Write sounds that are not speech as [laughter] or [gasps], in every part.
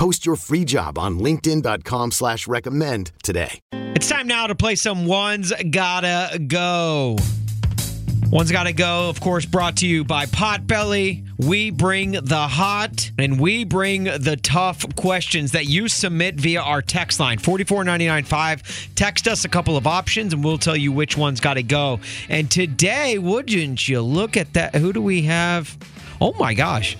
Post your free job on linkedin.com slash recommend today. It's time now to play some One's Gotta Go. One's Gotta Go, of course, brought to you by Potbelly. We bring the hot and we bring the tough questions that you submit via our text line, 44995. Text us a couple of options and we'll tell you which one's gotta go. And today, wouldn't you look at that? Who do we have? Oh my gosh.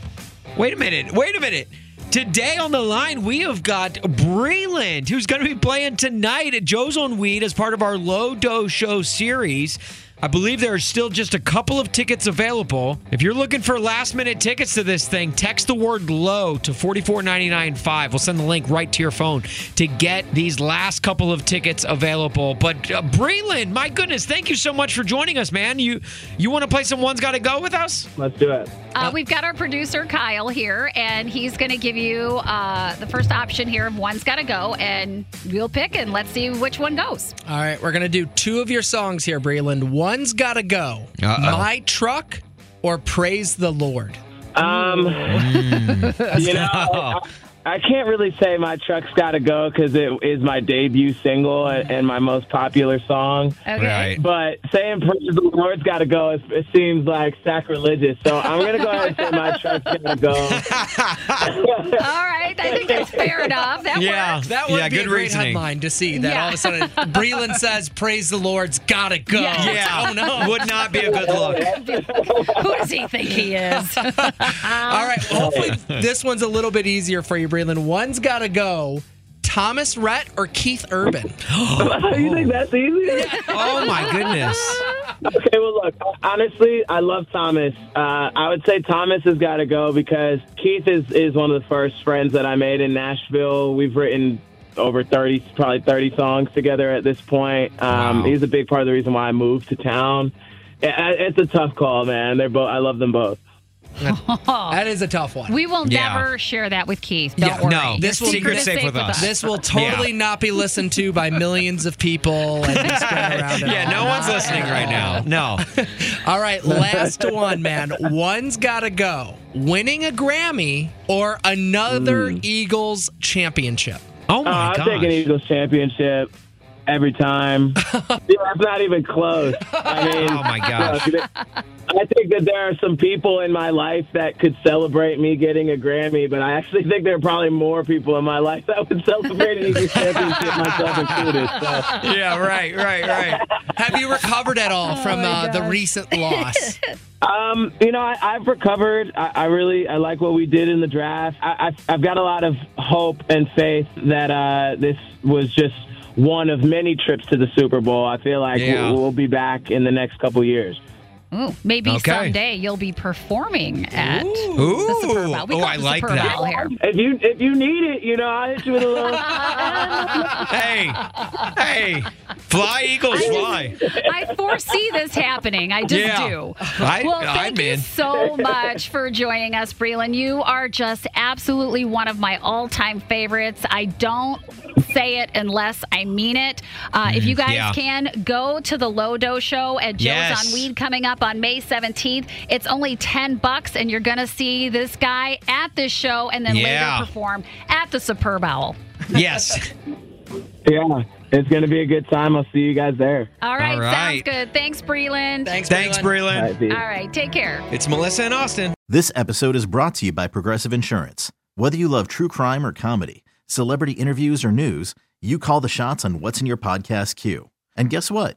Wait a minute. Wait a minute. Today on the line, we have got Breland, who's going to be playing tonight at Joe's on Weed as part of our Low Dose Show series. I believe there are still just a couple of tickets available. If you're looking for last minute tickets to this thing, text the word low to 44995. We'll send the link right to your phone to get these last couple of tickets available. But uh, Breland, my goodness, thank you so much for joining us, man. You you want to play some one's got to go with us? Let's do it. Uh, we've got our producer Kyle here, and he's going to give you uh, the first option here of one's got to go, and we'll pick and let's see which one goes. All right, we're gonna do two of your songs here, Breland. One's gotta go. Uh-oh. My truck or praise the Lord. Um, [laughs] you know, [laughs] I, I can't really say my truck's got to go because it is my debut single and, and my most popular song. Okay. Right. But saying praise the Lord's got to go, it, it seems like sacrilegious. So I'm gonna go ahead and say my truck's got to go. [laughs] All right. I think that's fair enough. That Yeah. works. That would Yeah, be good a great reasoning. headline to see. That Yeah. all of a sudden Breland says, "Praise the Lord's gotta go." Yeah. Yeah. Oh no. Would not be a good look. Who does he think he is? [laughs] All right. Well, hopefully this one's a little bit easier for you, Breland. One's gotta go. Thomas Rhett or Keith Urban? [gasps] you think that's easy? Oh my goodness. Okay, well, look, honestly, I love Thomas. Uh, I would say Thomas has got to go because Keith is, is one of the first friends that I made in Nashville. We've written over 30, probably 30 songs together at this point. Um, Wow. He's a big part of the reason why I moved to town. Yeah, It's a tough call, man. They're both. I love them both. That [laughs] is a tough one. We will Yeah. never share that with Keith. Don't Yeah, worry. no. Your This will- secret secret's is safe with us. This will totally Yeah. not be listened to by millions of people and be spread [laughs] around. at Yeah, all. no one's listening right now. No. [laughs] All right, last one, man. One's got to go. Winning a Grammy or another Eagles championship. Oh Uh, my I'm gosh. taking Eagles championship every time. [laughs] yeah, it's not even close. I [laughs] mean, Oh, my gosh. look, I think that there are some people in my life that could celebrate me getting a Grammy, but I actually think there are probably more people in my life that would celebrate an Eagles championship, myself included. So. [laughs] Yeah, right, right, right. Have you recovered at all from uh, the recent loss? Um, you know, I, I've recovered. I, I really, I like what we did in the draft. I, I've, I've got a lot of hope and faith that uh, this was just one of many trips to the Super Bowl. I feel like Yeah. we'll, we'll be back in the next couple years. Ooh, maybe Okay. someday you'll be performing at Ooh. the Super Bowl. We oh, I the like Super that. Bowl here. If you if you need it, you know, I'll hit you with a little. [laughs] Hey, hey, fly Eagles, fly. [laughs] I foresee this happening. I just Yeah. do. I, Well, I'm thank you in. so much for joining us, Breland. You are just absolutely one of my all-time favorites. I don't say it unless I mean it. Uh, if you guys Mm, yeah. can go to the Low Dose show at Joe's Yes. on Weed coming up on May 17th. It's only 10 bucks, and you're gonna see this guy at this show, and then Yeah. later perform at the Superb Owl. Yes. [laughs] yeah, it's gonna be a good time. I'll see you guys there. All right, All sounds good. Thanks, Breland. Thanks, Thanks, Breland. Breland. right, peace. All right, take care. It's Melissa and Austin. This episode is brought to you by Progressive Insurance. Whether you love true crime or comedy, celebrity interviews or news, you call the shots on what's in your podcast queue. And guess what?